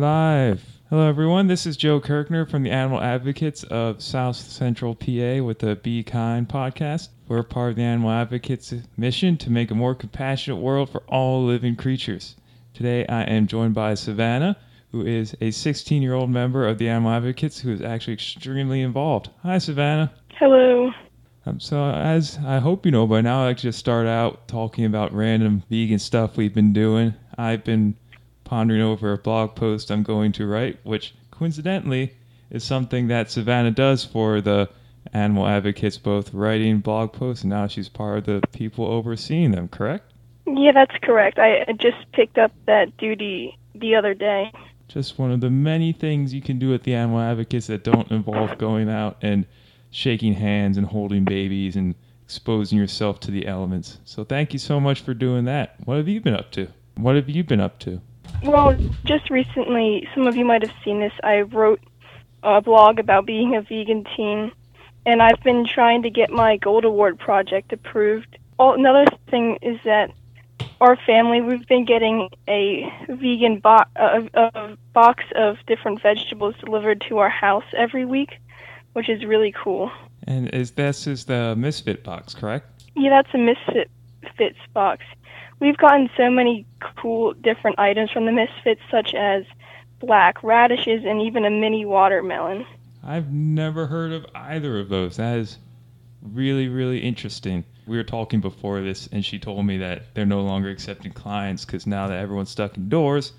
live. Hello, everyone. This is Joe Kirkner from the Animal Advocates of South Central PA with the Be Kind podcast. We're part of the Animal Advocates mission to make a more compassionate world for all living creatures. Today, I am joined by Savannah, who is a 16 year old member of the Animal Advocates who is actually extremely involved. Hi, Savannah. Hello. Um, so, as I hope you know by now, I like to just start out talking about random vegan stuff we've been doing. I've been pondering over a blog post I'm going to write, which coincidentally is something that Savannah does for the animal advocates, both writing blog posts and now she's part of the people overseeing them, correct? Yeah, that's correct. I just picked up that duty the other day. Just one of the many things you can do at the animal advocates that don't involve going out and shaking hands and holding babies and exposing yourself to the elements. So thank you so much for doing that. What have you been up to? What have you been up to? Well, just recently, some of you might have seen this. I wrote a blog about being a vegan teen, and I've been trying to get my Gold Award project approved. Oh, another thing is that our family, we've been getting a vegan bo- a, a box of different vegetables delivered to our house every week, which is really cool. And is this is the Misfit box, correct? Yeah, that's a Misfit Fits box. We've gotten so many cool different items from the Misfits, such as black radishes and even a mini watermelon. I've never heard of either of those. That is really, really interesting. We were talking before this, and she told me that they're no longer accepting clients because now that everyone's stuck indoors,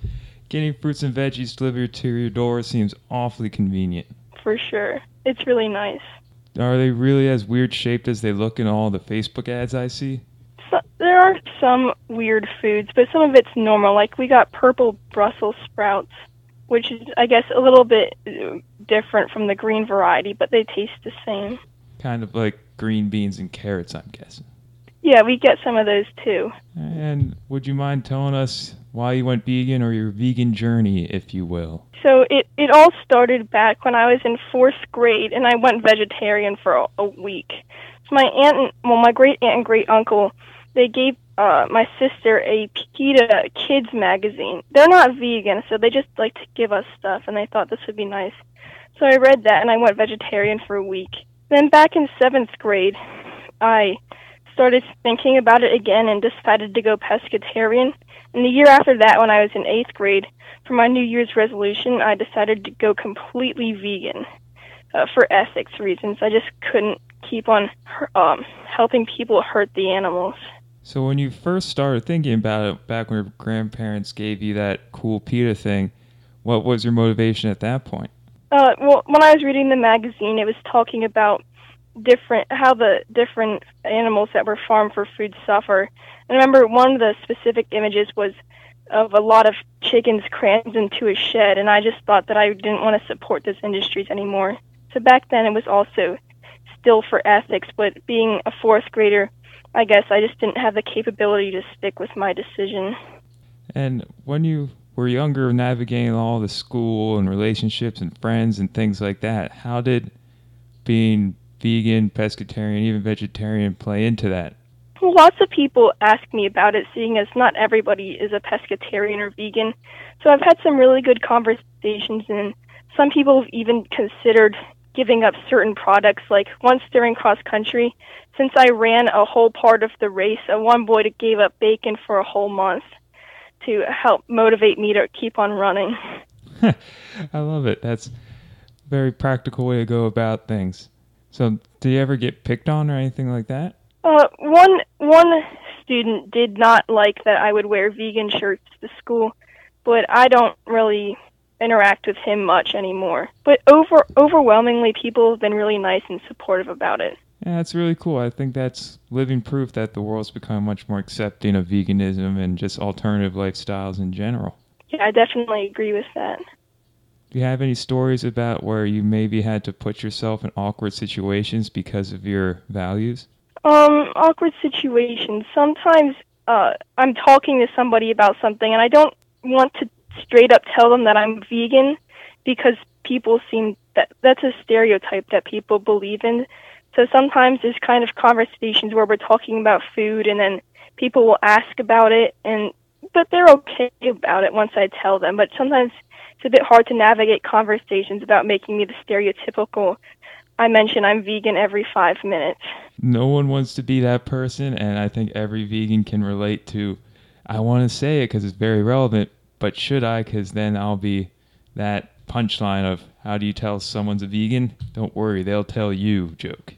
getting fruits and veggies delivered to your door seems awfully convenient. For sure. It's really nice. Are they really as weird shaped as they look in all the Facebook ads I see? So, there are some weird foods, but some of it's normal. Like we got purple Brussels sprouts, which is, I guess, a little bit uh, different from the green variety, but they taste the same. Kind of like green beans and carrots, I'm guessing. Yeah, we get some of those too. And would you mind telling us why you went vegan or your vegan journey, if you will? So it, it all started back when I was in fourth grade and I went vegetarian for a, a week. So my aunt, and, well, my great aunt and great uncle, they gave uh, my sister a PETA kids magazine. They're not vegan, so they just like to give us stuff, and they thought this would be nice. So I read that and I went vegetarian for a week. Then back in seventh grade, I started thinking about it again and decided to go pescatarian. And the year after that, when I was in eighth grade, for my New Year's resolution, I decided to go completely vegan uh, for ethics reasons. I just couldn't keep on um, helping people hurt the animals. So when you first started thinking about it, back when your grandparents gave you that cool PETA thing, what was your motivation at that point? Uh, well, when I was reading the magazine, it was talking about different how the different animals that were farmed for food suffer. And I remember one of the specific images was of a lot of chickens crammed into a shed, and I just thought that I didn't want to support those industries anymore. So back then, it was also still for ethics, but being a fourth grader, I guess I just didn't have the capability to stick with my decision. And when you were younger, navigating all the school and relationships and friends and things like that, how did being vegan, pescatarian, even vegetarian play into that? Well, lots of people ask me about it, seeing as not everybody is a pescatarian or vegan. So I've had some really good conversations, and some people have even considered giving up certain products. Like once during cross country, since I ran a whole part of the race, a one boy gave up bacon for a whole month to help motivate me to keep on running. I love it. That's a very practical way to go about things. So, did you ever get picked on or anything like that? Uh, one one student did not like that I would wear vegan shirts to school, but I don't really interact with him much anymore. But over overwhelmingly, people have been really nice and supportive about it. Yeah, that's really cool. I think that's living proof that the world's become much more accepting of veganism and just alternative lifestyles in general. Yeah, I definitely agree with that. Do you have any stories about where you maybe had to put yourself in awkward situations because of your values? Um, awkward situations. Sometimes uh, I'm talking to somebody about something and I don't want to straight up tell them that I'm vegan because people seem that that's a stereotype that people believe in. So sometimes there's kind of conversations where we're talking about food and then people will ask about it and but they're okay about it once I tell them. But sometimes it's a bit hard to navigate conversations about making me the stereotypical I mention I'm vegan every five minutes. No one wants to be that person, and I think every vegan can relate to. I want to say it because it's very relevant, but should I? Because then I'll be that punchline of how do you tell someone's a vegan? Don't worry, they'll tell you joke.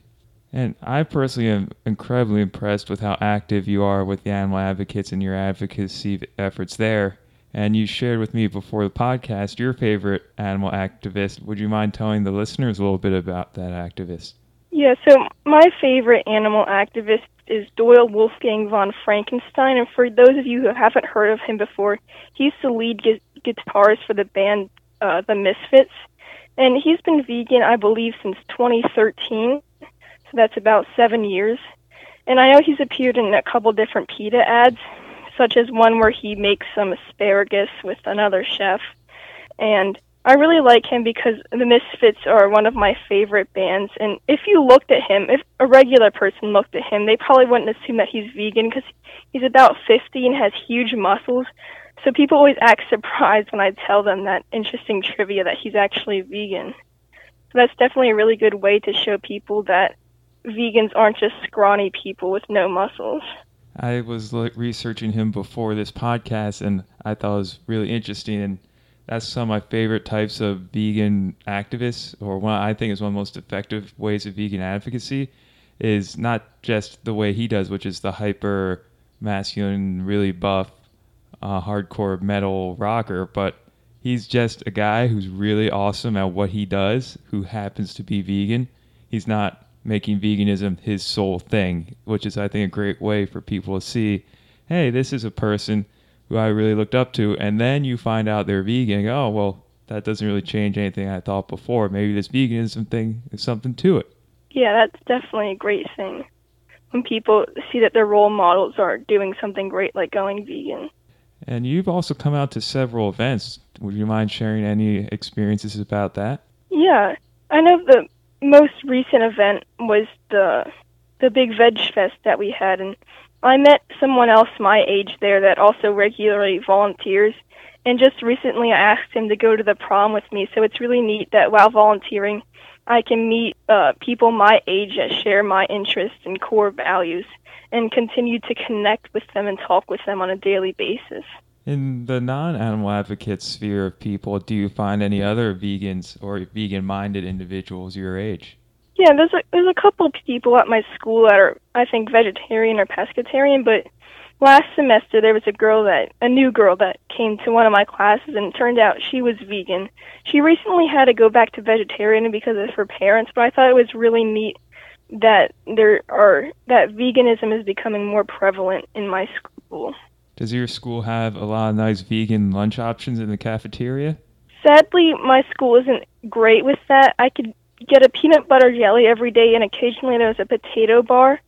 And I personally am incredibly impressed with how active you are with the animal advocates and your advocacy efforts there. And you shared with me before the podcast your favorite animal activist. Would you mind telling the listeners a little bit about that activist? Yeah, so my favorite animal activist is Doyle Wolfgang von Frankenstein. And for those of you who haven't heard of him before, he's the lead gu- guitarist for the band uh, The Misfits. And he's been vegan, I believe, since 2013. So that's about seven years. And I know he's appeared in a couple different PETA ads such as one where he makes some asparagus with another chef. And I really like him because the Misfits are one of my favorite bands. And if you looked at him, if a regular person looked at him, they probably wouldn't assume that he's vegan because he's about 50 and has huge muscles. So people always act surprised when I tell them that interesting trivia that he's actually vegan. So that's definitely a really good way to show people that vegans aren't just scrawny people with no muscles. I was researching him before this podcast, and I thought it was really interesting. And that's some of my favorite types of vegan activists, or one I think is one of the most effective ways of vegan advocacy, is not just the way he does, which is the hyper masculine, really buff, uh, hardcore metal rocker, but he's just a guy who's really awesome at what he does, who happens to be vegan. He's not making veganism his sole thing, which is, I think, a great way for people to see, hey, this is a person who I really looked up to. And then you find out they're vegan. oh, well, that doesn't really change anything I thought before. Maybe this veganism thing is something to it. Yeah, that's definitely a great thing. When people see that their role models are doing something great like going vegan. And you've also come out to several events. Would you mind sharing any experiences about that? Yeah. I know the most recent event was the the big veg fest that we had and I met someone else my age there that also regularly volunteers and just recently I asked him to go to the prom with me so it's really neat that while volunteering I can meet uh, people my age that share my interests and core values and continue to connect with them and talk with them on a daily basis. In the non-animal advocate sphere of people, do you find any other vegans or vegan-minded individuals your age? Yeah, there's a there's a couple people at my school that are I think vegetarian or pescatarian, but last semester there was a girl that a new girl that came to one of my classes and it turned out she was vegan. She recently had to go back to vegetarian because of her parents, but I thought it was really neat that there are that veganism is becoming more prevalent in my school. Does your school have a lot of nice vegan lunch options in the cafeteria? Sadly, my school isn't great with that. I could get a peanut butter jelly every day, and occasionally there was a potato bar.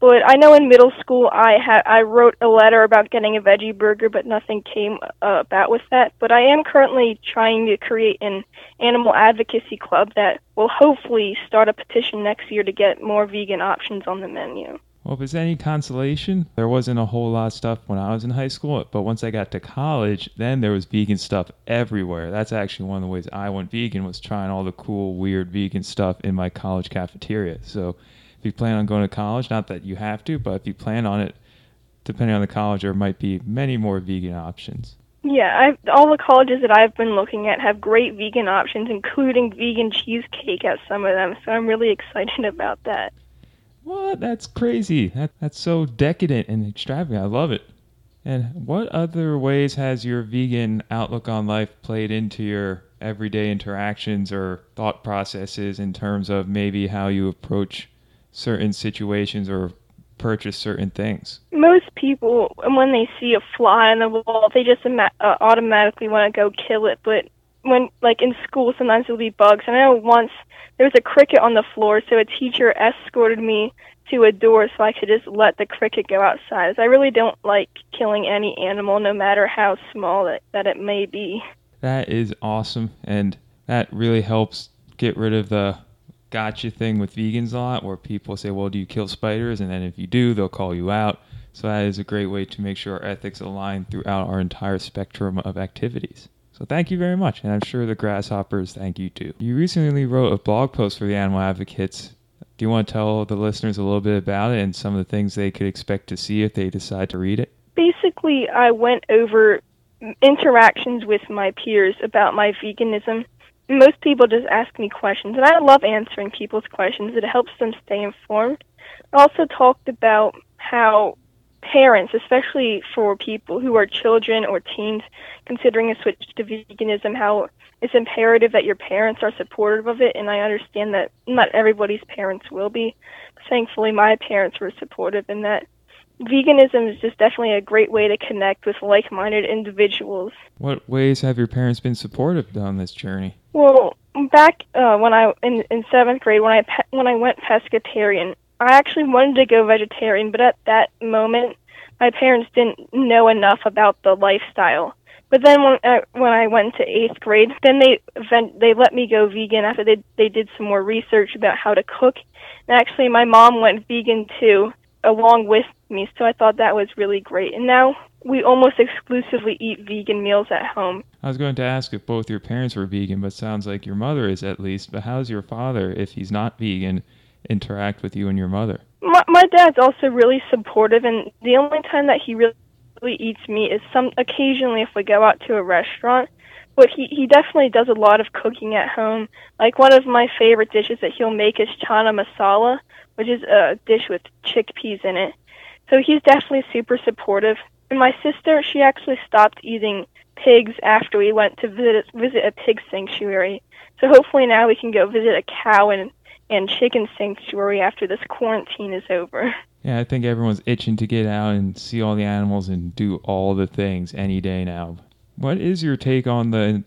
But I know in middle school I had I wrote a letter about getting a veggie burger, but nothing came uh, about with that. But I am currently trying to create an animal advocacy club that will hopefully start a petition next year to get more vegan options on the menu. Well, if it's any consolation, there wasn't a whole lot of stuff when I was in high school, but once I got to college, then there was vegan stuff everywhere. That's actually one of the ways I went vegan was trying all the cool, weird vegan stuff in my college cafeteria. So if you plan on going to college, not that you have to, but if you plan on it, depending on the college, there might be many more vegan options. Yeah, I've, all the colleges that I've been looking at have great vegan options, including vegan cheesecake at some of them. So I'm really excited about that. What? That's crazy. That, that's so decadent and extravagant. I love it. And what other ways has your vegan outlook on life played into your everyday interactions or thought processes in terms of maybe how you approach certain situations or purchase certain things? Most people, when they see a fly on the wall, they just uh, automatically want to go kill it. But when, like in school, sometimes there'll be bugs. And I know once there was a cricket on the floor, so a teacher escorted me to a door so I could just let the cricket go outside. I really don't like killing any animal, no matter how small it, that it may be. That is awesome, and that really helps get rid of the gotcha thing with vegans a lot, where people say, "Well, do you kill spiders?" And then if you do, they'll call you out. So that is a great way to make sure our ethics align throughout our entire spectrum of activities. So thank you very much, and I'm sure the grasshoppers thank you too. You recently wrote a blog post for the Animal Advocates. Do you want to tell the listeners a little bit about it and some of the things they could expect to see if they decide to read it? Basically, I went over interactions with my peers about my veganism. Most people just ask me questions, and I love answering people's questions. It helps them stay informed. I also talked about how parents, especially for people who are children or teens considering a switch to veganism, how it's imperative that your parents are supportive of it. And I understand that not everybody's parents will be. Thankfully, my parents were supportive in that. Veganism is just definitely a great way to connect with like-minded individuals. What ways have your parents been supportive on this journey? Well, back uh, when I in in seventh grade, when I pe- when I went pescatarian, I actually wanted to go vegetarian, but at that moment, my parents didn't know enough about the lifestyle. But then when I, when I went to eighth grade, then they they let me go vegan after they they did some more research about how to cook. And actually, my mom went vegan too, along with me. So I thought that was really great. And now we almost exclusively eat vegan meals at home. I was going to ask if both your parents were vegan, but sounds like your mother is at least. But how's your father if he's not vegan? Interact with you and your mother? My, my dad's also really supportive, and the only time that he really, eats meat is some occasionally if we go out to a restaurant. But he he definitely does a lot of cooking at home. Like one of my favorite dishes that he'll make is chana masala, which is a dish with chickpeas in it. So he's definitely super supportive. And my sister, she actually stopped eating pigs after we went to visit visit a pig sanctuary. So hopefully now we can go visit a cow and and chicken sanctuary after this quarantine is over. Yeah, I think everyone's itching to get out and see all the animals and do all the things any day now. What is your take on the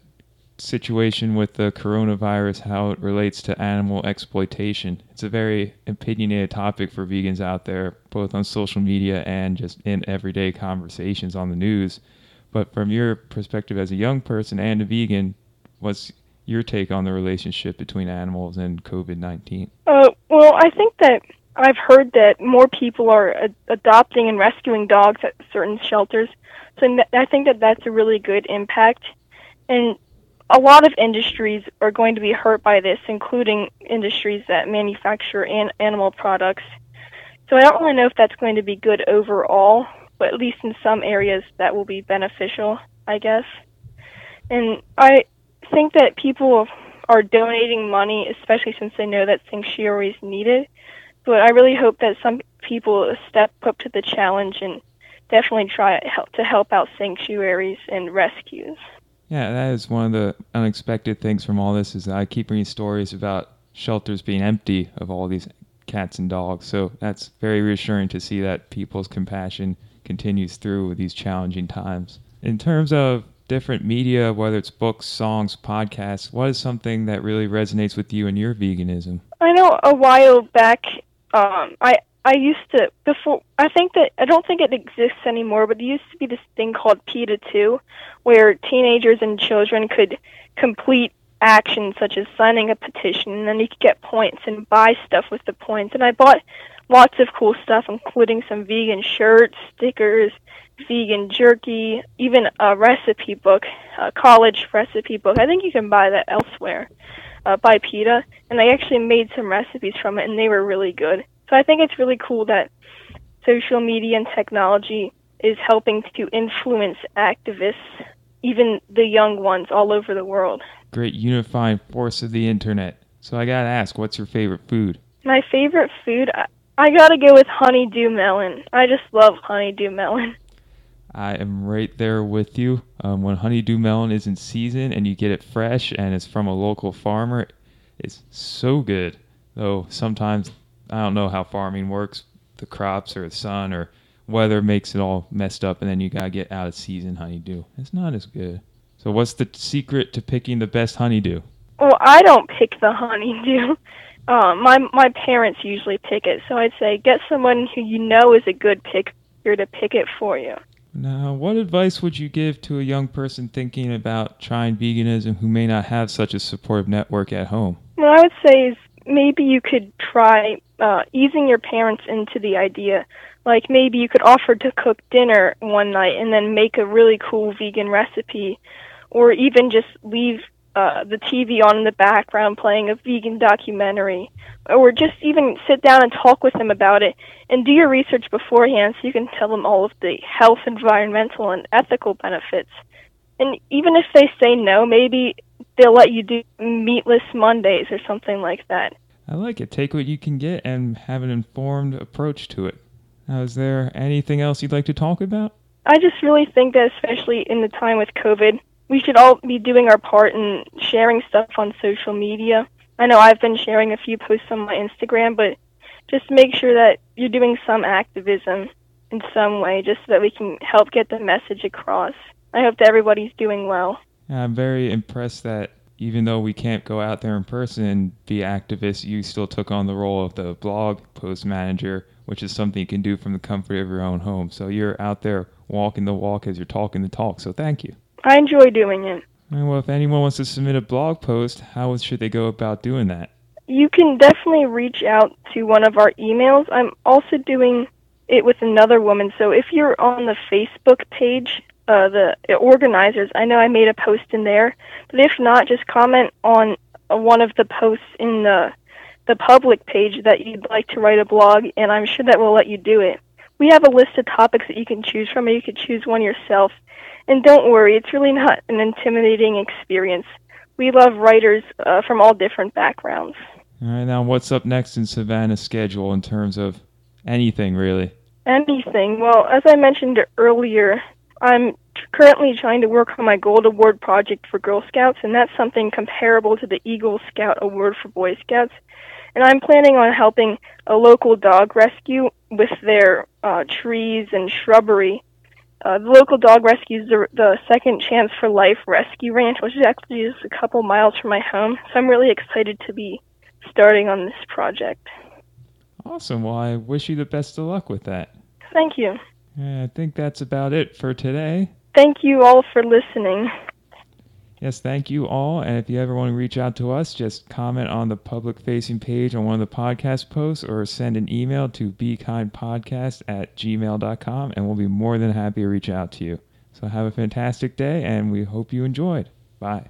situation with the coronavirus, how it relates to animal exploitation? It's a very opinionated topic for vegans out there, both on social media and just in everyday conversations on the news. But from your perspective as a young person and a vegan, what's your take on the relationship between animals and COVID 19? Uh, well, I think that I've heard that more people are ad- adopting and rescuing dogs at certain shelters. So I think that that's a really good impact. And a lot of industries are going to be hurt by this, including industries that manufacture an- animal products. So I don't really know if that's going to be good overall, but at least in some areas that will be beneficial, I guess. And I think that people are donating money, especially since they know that sanctuaries need needed. But I really hope that some people step up to the challenge and definitely try to help out sanctuaries and rescues. Yeah, that is one of the unexpected things from all this is I keep reading stories about shelters being empty of all these cats and dogs. So that's very reassuring to see that people's compassion continues through these challenging times. In terms of different media, whether it's books, songs, podcasts, what is something that really resonates with you and your veganism? I know a while back, um, I I used to before. I think that I don't think it exists anymore, but there used to be this thing called PETA two, where teenagers and children could complete actions such as signing a petition, and then you could get points and buy stuff with the points. And I bought lots of cool stuff, including some vegan shirts, stickers, vegan jerky, even a recipe book, a college recipe book. I think you can buy that elsewhere uh, by PETA, and I actually made some recipes from it, and they were really good. So I think it's really cool that social media and technology is helping to influence activists, even the young ones all over the world. Great unifying force of the internet. So I gotta ask, what's your favorite food? My favorite food, I, gotta go with honeydew melon. I just love honeydew melon. I am right there with you. Um, when honeydew melon is in season and you get it fresh and it's from a local farmer, it's so good. Though sometimes I don't know how farming works, the crops or the sun or weather makes it all messed up, and then you gotta get out of season honeydew. It's not as good. So, what's the secret to picking the best honeydew? Well, I don't pick the honeydew. Um, my my parents usually pick it, so I'd say get someone who you know is a good picker to pick it for you. Now, what advice would you give to a young person thinking about trying veganism who may not have such a supportive network at home? What I would say is maybe you could try uh, easing your parents into the idea. Like maybe you could offer to cook dinner one night and then make a really cool vegan recipe, or even just leave uh, the TV on in the background playing a vegan documentary, or just even sit down and talk with them about it and do your research beforehand so you can tell them all of the health, environmental, and ethical benefits. And even if they say no, maybe they'll let you do meatless Mondays or something like that. I like it. Take what you can get and have an informed approach to it. Now, is there anything else you'd like to talk about? I just really think that, especially in the time with COVID, we should all be doing our part in sharing stuff on social media. I know I've been sharing a few posts on my Instagram, but just make sure that you're doing some activism in some way just so that we can help get the message across. I hope that everybody's doing well. I'm very impressed that even though we can't go out there in person and be activists, you still took on the role of the blog post manager, which is something you can do from the comfort of your own home. So you're out there walking the walk as you're talking the talk. So thank you. I enjoy doing it. Well, if anyone wants to submit a blog post, how should they go about doing that? You can definitely reach out to one of our emails. I'm also doing it with another woman. So if you're on the Facebook page, uh, the organizers, I know I made a post in there. But if not, just comment on uh, one of the posts in the the public page that you'd like to write a blog, and I'm sure that will let you do it. We have a list of topics that you can choose from, and you can choose one yourself. And don't worry, it's really not an intimidating experience. We love writers uh, from all different backgrounds. All right, now what's up next in Savannah's schedule in terms of anything really? Anything. Well, as I mentioned earlier, I'm currently trying to work on my Gold Award project for Girl Scouts, and that's something comparable to the Eagle Scout Award for Boy Scouts. And I'm planning on helping a local dog rescue with their uh, trees and shrubbery uh, the local dog rescue is the, the Second Chance for Life Rescue Ranch, which is actually just a couple miles from my home. So I'm really excited to be starting on this project. Awesome. Well, I wish you the best of luck with that. Thank you. Yeah, I think that's about it for today. Thank you all for listening. Yes, thank you all. And if you ever want to reach out to us, just comment on the public facing page on one of the podcast posts or send an email to bekindpodcast at gmail.com and we'll be more than happy to reach out to you. So have a fantastic day and we hope you enjoyed. Bye.